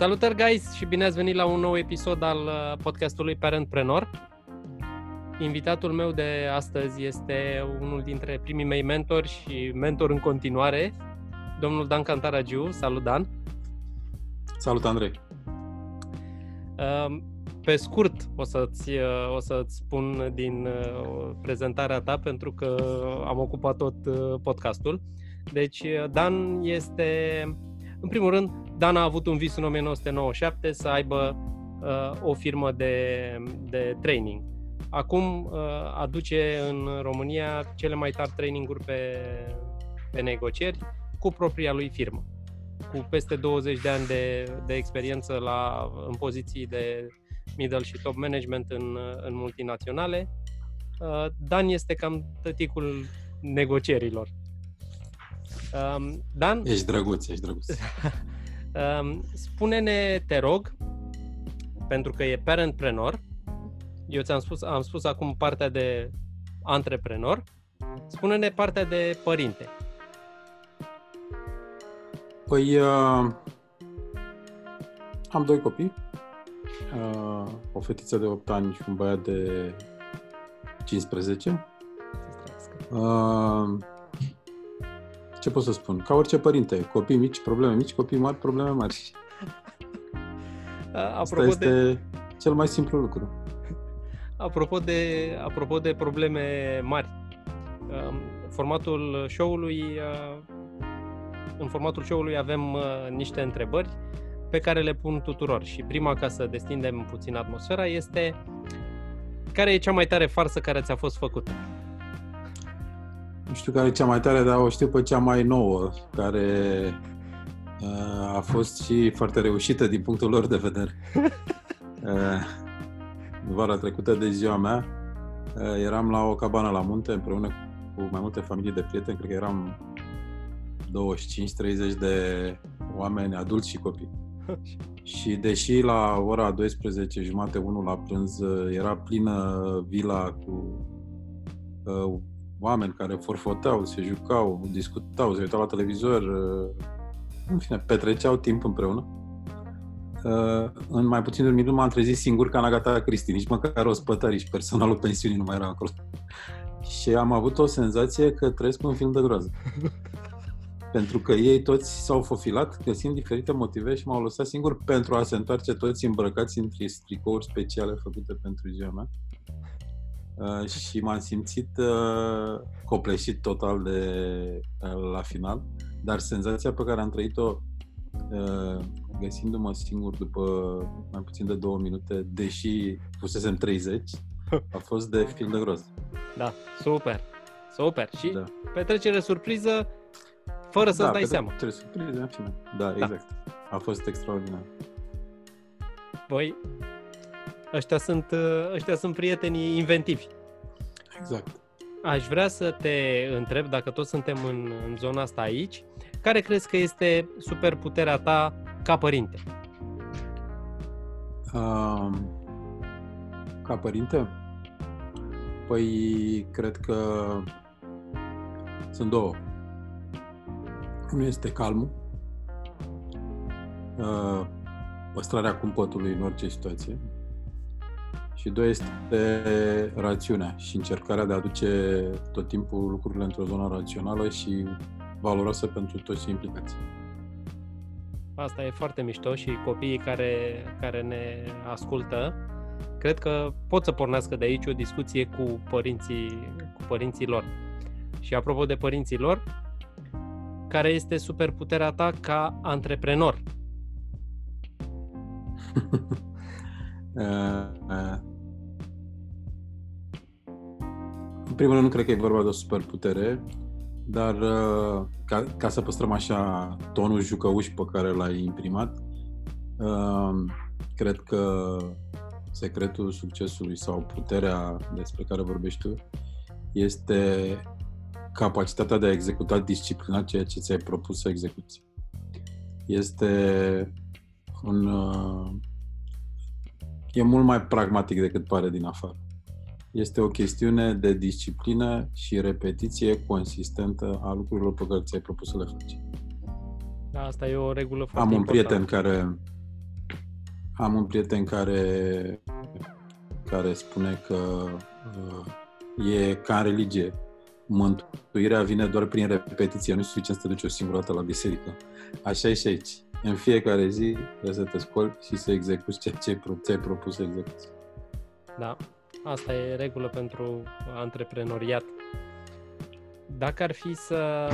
Salutări, guys, și bine ați venit la un nou episod al uh, podcastului Parentpreneur. Invitatul meu de astăzi este unul dintre primii mei mentori și mentor în continuare, domnul Dan Cantaragiu. Salut, Dan! Salut, Andrei! Um, pe scurt o să-ți, uh, o să-ți spun din uh, prezentarea ta pentru că am ocupat tot podcastul. Deci Dan este, în primul rând, Dan a avut un vis în 1997 să aibă uh, o firmă de, de training. Acum uh, aduce în România cele mai tari traininguri pe, pe negocieri cu propria lui firmă. Cu peste 20 de ani de, de experiență la, în poziții de middle și top management în, în multinaționale, uh, Dan este cam tăticul negocierilor. Um, Dan? Ești drăguț, ești drăguț. Um, spune-ne, te rog, pentru că e parentpreneur, eu ți-am spus, am spus acum partea de antreprenor, spune-ne partea de părinte. Păi, uh, am doi copii, uh, o fetiță de 8 ani și un băiat de 15. Uh, ce pot să spun? Ca orice părinte, copii mici, probleme mici, copii mari, probleme mari. Apropo Asta este de... cel mai simplu lucru. Apropo de, apropo de probleme mari, um, formatul show-ului, uh, în formatul show-ului avem uh, niște întrebări pe care le pun tuturor și prima, ca să destindem puțin atmosfera, este care e cea mai tare farsă care ți-a fost făcută? Nu știu care e cea mai tare, dar o știu pe cea mai nouă, care uh, a fost și foarte reușită din punctul lor de vedere. Uh, vara trecută de ziua mea, uh, eram la o cabană la munte împreună cu mai multe familii de prieteni, cred că eram 25-30 de oameni, adulți și copii. și deși la ora 12 jumate, 1 la prânz, uh, era plină vila cu uh, oameni care forfotau, se jucau, discutau, se uitau la televizor, uh, în fine, petreceau timp împreună. Uh, în mai puțin de un minut m-am trezit singur ca în Agatha Christie, nici măcar o spătări și personalul pensiunii nu mai era acolo. Și am avut o senzație că trăiesc un film de groază. pentru că ei toți s-au fofilat găsind diferite motive și m-au lăsat singur pentru a se întoarce toți îmbrăcați în tricouri speciale făcute pentru ziua mea. Uh, și m-am simțit uh, copleșit total de uh, la final, dar senzația pe care am trăit-o uh, găsindu-mă singur după mai puțin de două minute, deși pusesem 30, a fost de film de groz. Da, super, super. Și da. petrecere surpriză fără să-ți da, dai seama. Da, surpriză, în fine. Da, da, exact. A fost extraordinar. Voi Ăștia sunt, uh, ăștia sunt prietenii inventivi. Exact. Aș vrea să te întreb, dacă toți suntem în, în zona asta aici, care crezi că este superputerea ta ca părinte? Uh, ca părinte? Păi, cred că sunt două. Unul este calmul, uh, păstrarea cumpătului în orice situație, și doi este rațiunea și încercarea de a aduce tot timpul lucrurile într-o zonă rațională și valoroasă pentru toți implicați. Asta e foarte mișto și copiii care, care ne ascultă cred că pot să pornească de aici o discuție cu părinții, cu părinții lor. Și apropo de părinții lor, care este superputerea ta ca antreprenor? primul rând, nu cred că e vorba de o superputere, dar uh, ca, ca să păstrăm așa tonul jucăuș pe care l-ai imprimat, uh, cred că secretul succesului sau puterea despre care vorbești tu este capacitatea de a executa disciplinat ceea ce ți-ai propus să execuți. Este un... Uh, e mult mai pragmatic decât pare din afară. Este o chestiune de disciplină și repetiție consistentă a lucrurilor pe care ți-ai propus să le faci. Da, asta e o regulă foarte Am un importantă. prieten care am un prieten care, care spune că uh, e ca în religie. Mântuirea vine doar prin repetiție, nu e suficient să te duci o singură dată la biserică. Așa e și aici. În fiecare zi trebuie să te scoli și să execuți ceea ce ți-ai propus să execuți. Da, asta e regulă pentru antreprenoriat. Dacă ar fi să...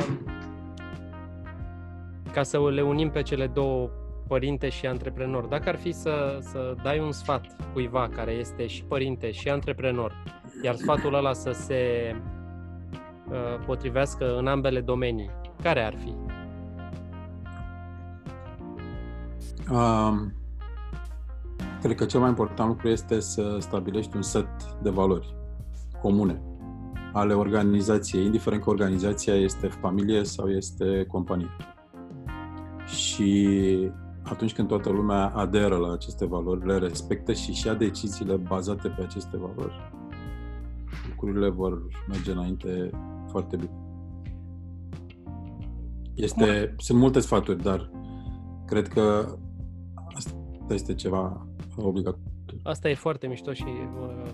ca să le unim pe cele două părinte și antreprenor. Dacă ar fi să, să dai un sfat cuiva care este și părinte și antreprenor, iar sfatul ăla să se uh, potrivească în ambele domenii, care ar fi? Um, cred că cel mai important lucru este să stabilești un set de valori comune ale organizației, indiferent că organizația este familie sau este companie. Și atunci când toată lumea aderă la aceste valori, le respectă și și ia deciziile bazate pe aceste valori, lucrurile vor merge înainte foarte bine. Este, sunt multe sfaturi, dar cred că asta este ceva obligatoriu. Asta e foarte mișto și uh,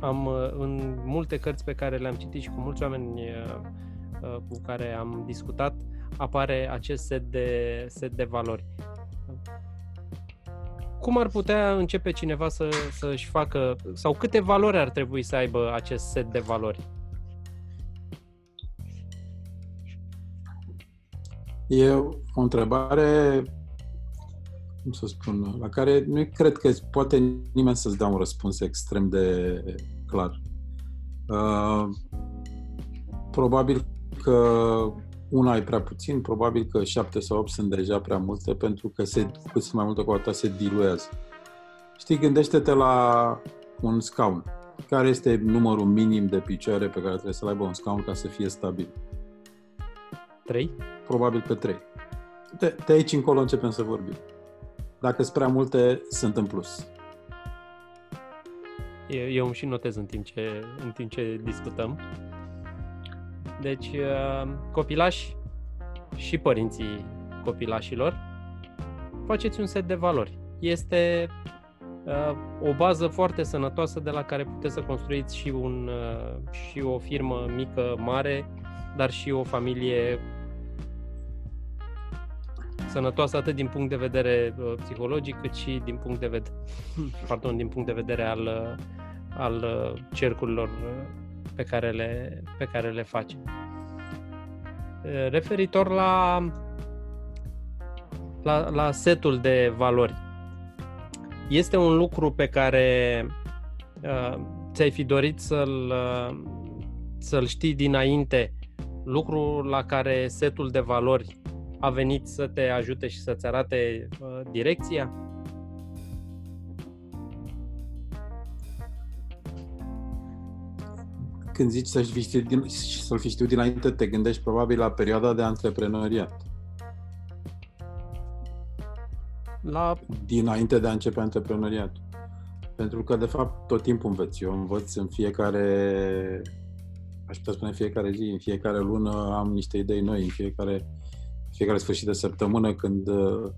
am uh, în multe cărți pe care le-am citit și cu mulți oameni uh, uh cu care am discutat, apare acest set de, set de valori. Cum ar putea începe cineva să, să-și facă, sau câte valori ar trebui să aibă acest set de valori? E o întrebare, cum să spun, la care nu cred că poate nimeni să-ți dea un răspuns extrem de clar. Uh, probabil că una e prea puțin, probabil că șapte sau opt sunt deja prea multe, pentru că se, cât sunt mai multe cu atât se diluează. Știi, gândește-te la un scaun. Care este numărul minim de picioare pe care trebuie să-l aibă un scaun ca să fie stabil? Trei? Probabil că trei. De, de aici încolo începem să vorbim. Dacă sunt prea multe, sunt în plus. Eu, eu îmi și notez în timp ce, în timp ce discutăm. Deci, uh, copilași și părinții copilașilor, faceți un set de valori. Este uh, o bază foarte sănătoasă de la care puteți să construiți și, un, uh, și o firmă mică, mare, dar și o familie sănătoasă atât din punct de vedere psihologic cât și din punct de vedere, pardon, din punct de vedere al, al cercurilor pe care le, pe care le face. Referitor la, la, la setul de valori, este un lucru pe care uh, ți-ai fi dorit să-l, uh, să-l știi dinainte, lucru la care setul de valori a venit să te ajute și să-ți arate uh, direcția? când zici să-l fi știut, din, să fi știut dinainte, te gândești probabil la perioada de antreprenoriat. La... Dinainte de a începe antreprenoriat. Pentru că, de fapt, tot timpul înveți. Eu învăț în fiecare, aș putea spune fiecare zi, în fiecare lună am niște idei noi, în fiecare, fiecare sfârșit de săptămână, când uh,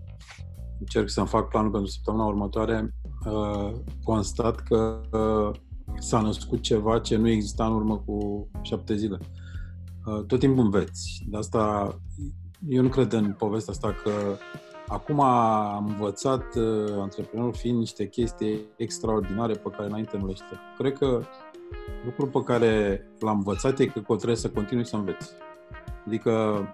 încerc să-mi fac planul pentru săptămâna următoare, uh, constat că uh, s-a născut ceva ce nu exista în urmă cu șapte zile. Uh, tot timpul înveți. De asta, eu nu cred în povestea asta că acum am învățat, uh, antreprenorul fiind, niște chestii extraordinare pe care înainte nu le știa. Cred că lucrul pe care l-am învățat e că trebuie să continui să înveți. Adică,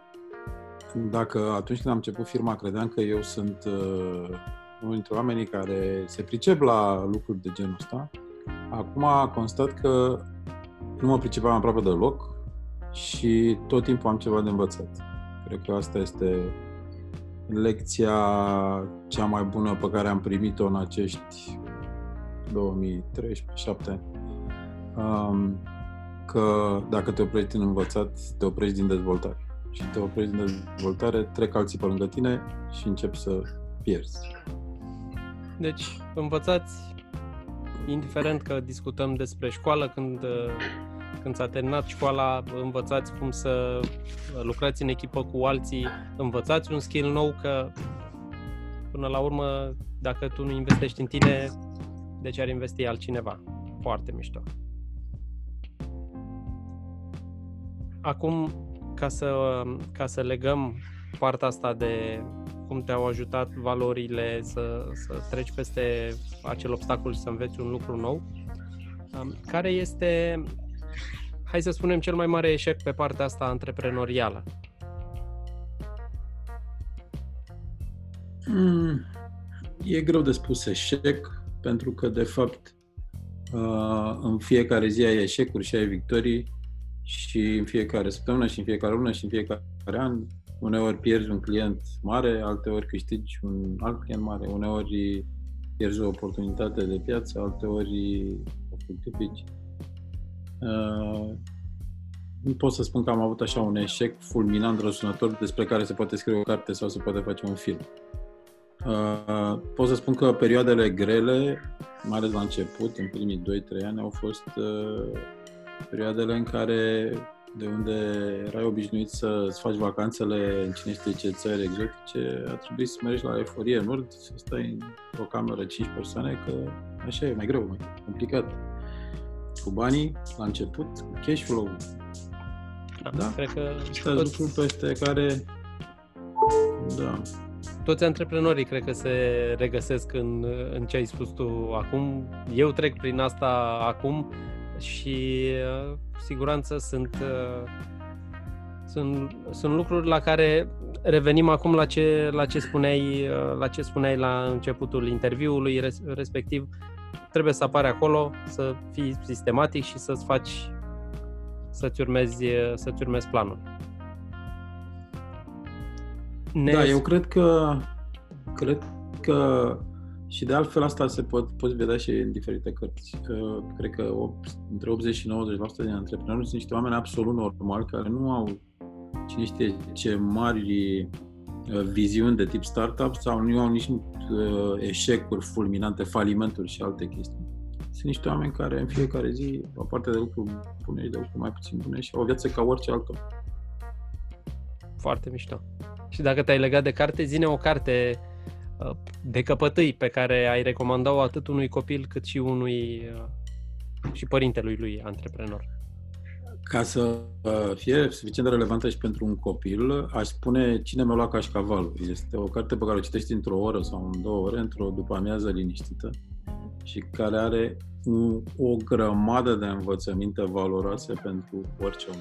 dacă atunci când am început firma credeam că eu sunt uh, unul dintre oamenii care se pricep la lucruri de genul ăsta, Acum constat că nu mă pricepeam aproape deloc și tot timpul am ceva de învățat. Cred că asta este lecția cea mai bună pe care am primit-o în acești 2013 um, că dacă te oprești în învățat, te oprești din dezvoltare. Și te oprești din dezvoltare, trec alții pe lângă tine și începi să pierzi. Deci, învățați indiferent că discutăm despre școală, când, când s-a terminat școala, învățați cum să lucrați în echipă cu alții, învățați un skill nou, că Până la urmă, dacă tu nu investești în tine, de ce ar investi altcineva? Foarte mișto. Acum, ca să, ca să legăm partea asta de cum te-au ajutat valorile să, să treci peste acel obstacol și să înveți un lucru nou, care este, hai să spunem, cel mai mare eșec pe partea asta antreprenorială? Mm, e greu de spus eșec, pentru că, de fapt, uh, în fiecare zi ai eșecuri și ai victorii și în fiecare săptămână și în fiecare lună și în fiecare an. Uneori pierzi un client mare, alteori câștigi un alt client mare, uneori pierzi o oportunitate de piață, alteori o fructifici. Uh, nu pot să spun că am avut așa un eșec fulminant răsunător despre care se poate scrie o carte sau se poate face un film. Uh, pot să spun că perioadele grele, mai ales la început, în primii 2-3 ani, au fost uh, perioadele în care de unde erai obișnuit să-ți faci vacanțele în cine știe ce țări exotice, a trebuit să mergi la Eforie Nord, să stai într-o cameră 5 persoane, că așa e mai greu, mai complicat. Cu banii, la început, cu cash flow. Da, da? cred că... Astea toți... lucruri peste care... Da. Toți antreprenorii cred că se regăsesc în, în ce ai spus tu acum. Eu trec prin asta acum și uh, cu siguranță sunt, uh, sunt, sunt lucruri la care revenim acum la ce, la ce spuneai uh, la ce spuneai la începutul interviului, respectiv trebuie să apare acolo, să fii sistematic și să-ți faci să-ți urmezi, să-ți urmezi planul. Ne... Da, eu cred că cred că și de altfel asta se pot, poți vedea și în diferite cărți. Cred că 8, între 80 și 90% din antreprenori sunt niște oameni absolut normali care nu au cine știe ce mari uh, viziuni de tip startup sau nu au nici uh, eșecuri fulminante, falimenturi și alte chestii. Sunt niște oameni care în fiecare zi, o parte de lucruri bune și de lucruri mai puțin bune și au o viață ca orice altă. Foarte mișto. Și dacă te-ai legat de carte, zine o carte de căpătâi pe care ai recomandat-o atât unui copil cât și unui uh, și părintelui lui antreprenor? Ca să uh, fie suficient de relevantă și pentru un copil, aș spune Cine mi-a luat cașcavalul. Este o carte pe care o citești într-o oră sau în două ore, într-o după amiază liniștită și care are un, o grămadă de învățăminte valoroase pentru orice om.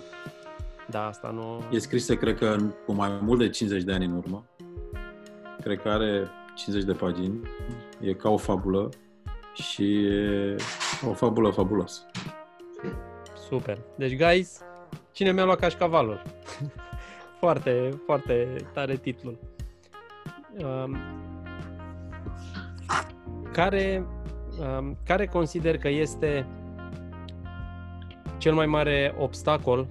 Da, asta nu... E scrisă, cred că, cu mai mult de 50 de ani în urmă. Cred că are 50 de pagini, e ca o fabulă și e o fabulă fabuloasă. Super. Deci, guys, cine mi-a luat cașcavalul? foarte, foarte tare titlul. Um, care, um, care consider că este cel mai mare obstacol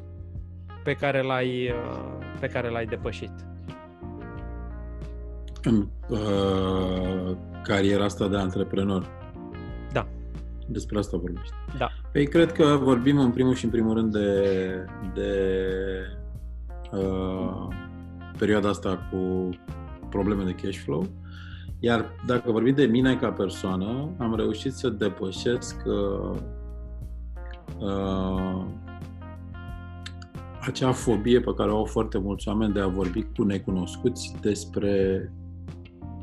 pe care l-ai, uh, pe care l-ai depășit? În uh, cariera asta de antreprenor. Da. Despre asta vorbești. Da. Păi cred că vorbim în primul și în primul rând de, de uh, perioada asta cu probleme de cash flow. Iar dacă vorbim de mine ca persoană, am reușit să depășesc uh, uh, acea fobie pe care o au foarte mulți oameni de a vorbi cu necunoscuți despre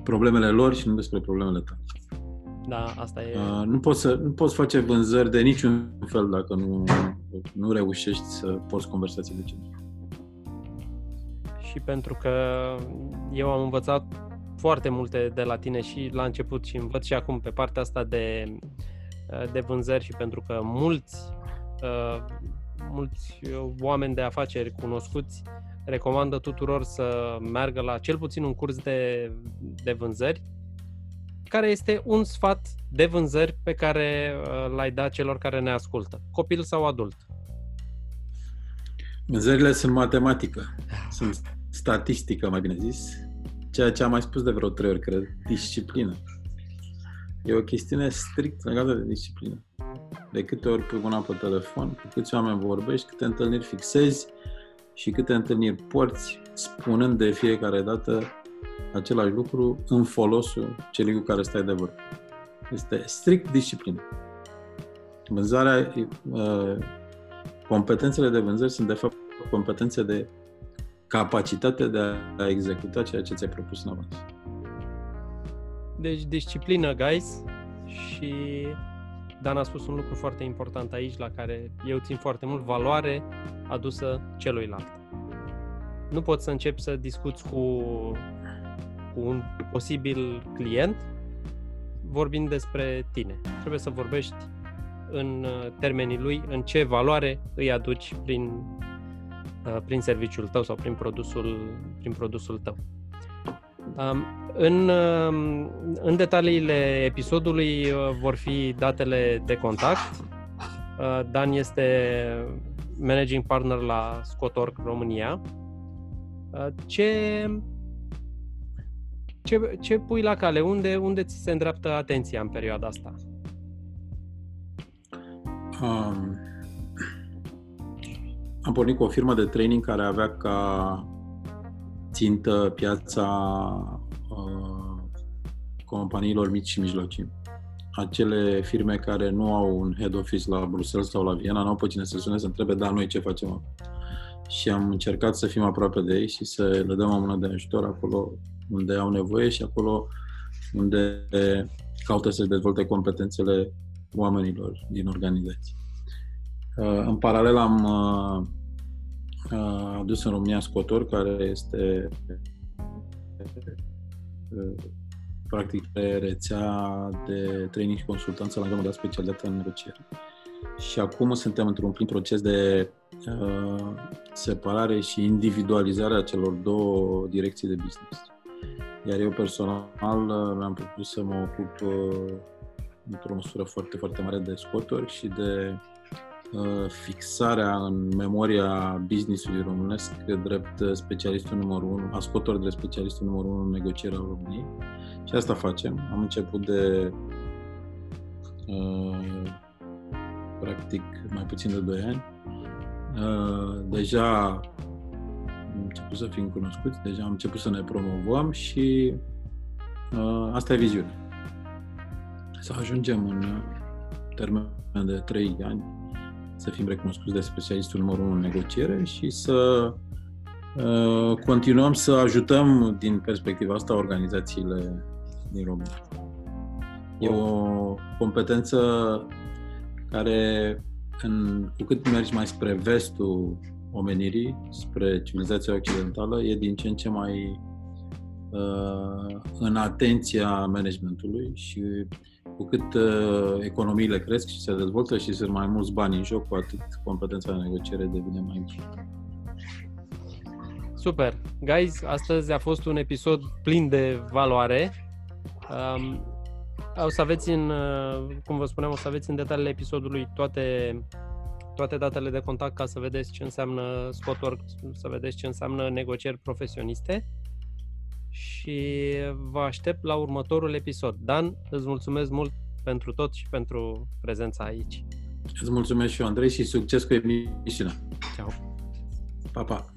problemele lor și nu despre problemele tale. Da, asta e... Uh, nu, poți să, nu poți face vânzări de niciun fel dacă nu, nu reușești să poți conversații decente. Și pentru că eu am învățat foarte multe de la tine și la început și învăț și acum pe partea asta de, de vânzări și pentru că mulți, uh, mulți oameni de afaceri cunoscuți recomandă tuturor să meargă la cel puțin un curs de, de vânzări, care este un sfat de vânzări pe care uh, l-ai dat celor care ne ascultă, copil sau adult? Vânzările sunt matematică, sunt statistică, mai bine zis, ceea ce am mai spus de vreo trei ori, cred, disciplină. E o chestiune strict legată de disciplină. De câte ori pui una pe telefon, cu câți oameni vorbești, câte întâlniri fixezi, și câte întâlniri porți, spunând de fiecare dată același lucru în folosul celui cu care stai de vorbă. Este strict disciplină. Vânzarea, uh, competențele de vânzări sunt de fapt competențe de capacitate de a executa ceea ce ți-ai propus în avans. Deci disciplină, guys, și Dan a spus un lucru foarte important aici, la care eu țin foarte mult, valoare adusă celuilalt. Nu poți să începi să discuți cu, cu un posibil client vorbind despre tine. Trebuie să vorbești în uh, termenii lui, în ce valoare îi aduci prin, uh, prin serviciul tău sau prin produsul, prin produsul tău. Um, în, um, în detaliile episodului uh, vor fi datele de contact. Dan este managing partner la Scotorg România. Ce, ce, ce pui la cale? Unde, unde ți se îndreaptă atenția în perioada asta? Um, am pornit cu o firmă de training care avea ca țintă piața uh, companiilor mici și mijlocii. Acele firme care nu au un head office la Bruxelles sau la Viena, nu au pe cine să sune să întrebe, dar noi ce facem Și am încercat să fim aproape de ei și să le dăm o mână de ajutor acolo unde au nevoie și acolo unde caută să dezvolte competențele oamenilor din organizație. Uh, în paralel am uh, uh, adus în România Scotor, care este practic pe rețea de training și consultanță la gamă de specialitate în negociere. Și acum suntem într-un plin proces de uh, separare și individualizare a celor două direcții de business. Iar eu personal mi-am propus să mă ocup uh, într-o măsură foarte, foarte mare de scoturi și de uh, fixarea în memoria business-ului românesc drept specialistul numărul 1, a scotori de specialistul numărul 1 în negocierea României. Și asta facem. Am început de uh, practic mai puțin de 2 ani. Uh, deja am început să fim cunoscuți, deja am început să ne promovăm și uh, asta e viziunea să ajungem în termen de 3 ani să fim recunoscuți de specialistul numărul 1 în negociere și să uh, continuăm să ajutăm din perspectiva asta organizațiile din România. E o competență care, în, cu cât mergi mai spre vestul omenirii, spre civilizația occidentală, e din ce în ce mai uh, în atenția managementului și cu cât uh, economiile cresc și se dezvoltă și sunt mai mulți bani în joc, cu atât competența de negociere devine mai mică. Super! Guys, astăzi a fost un episod plin de valoare. Um, o să aveți în, uh, cum vă spuneam, o să aveți în detaliile episodului toate, toate datele de contact ca să vedeți ce înseamnă Scotwork, să vedeți ce înseamnă negocieri profesioniste și vă aștept la următorul episod. Dan, îți mulțumesc mult pentru tot și pentru prezența aici. Îți mulțumesc și eu, Andrei, și succes cu emisiunea. Ciao. Pa, pa.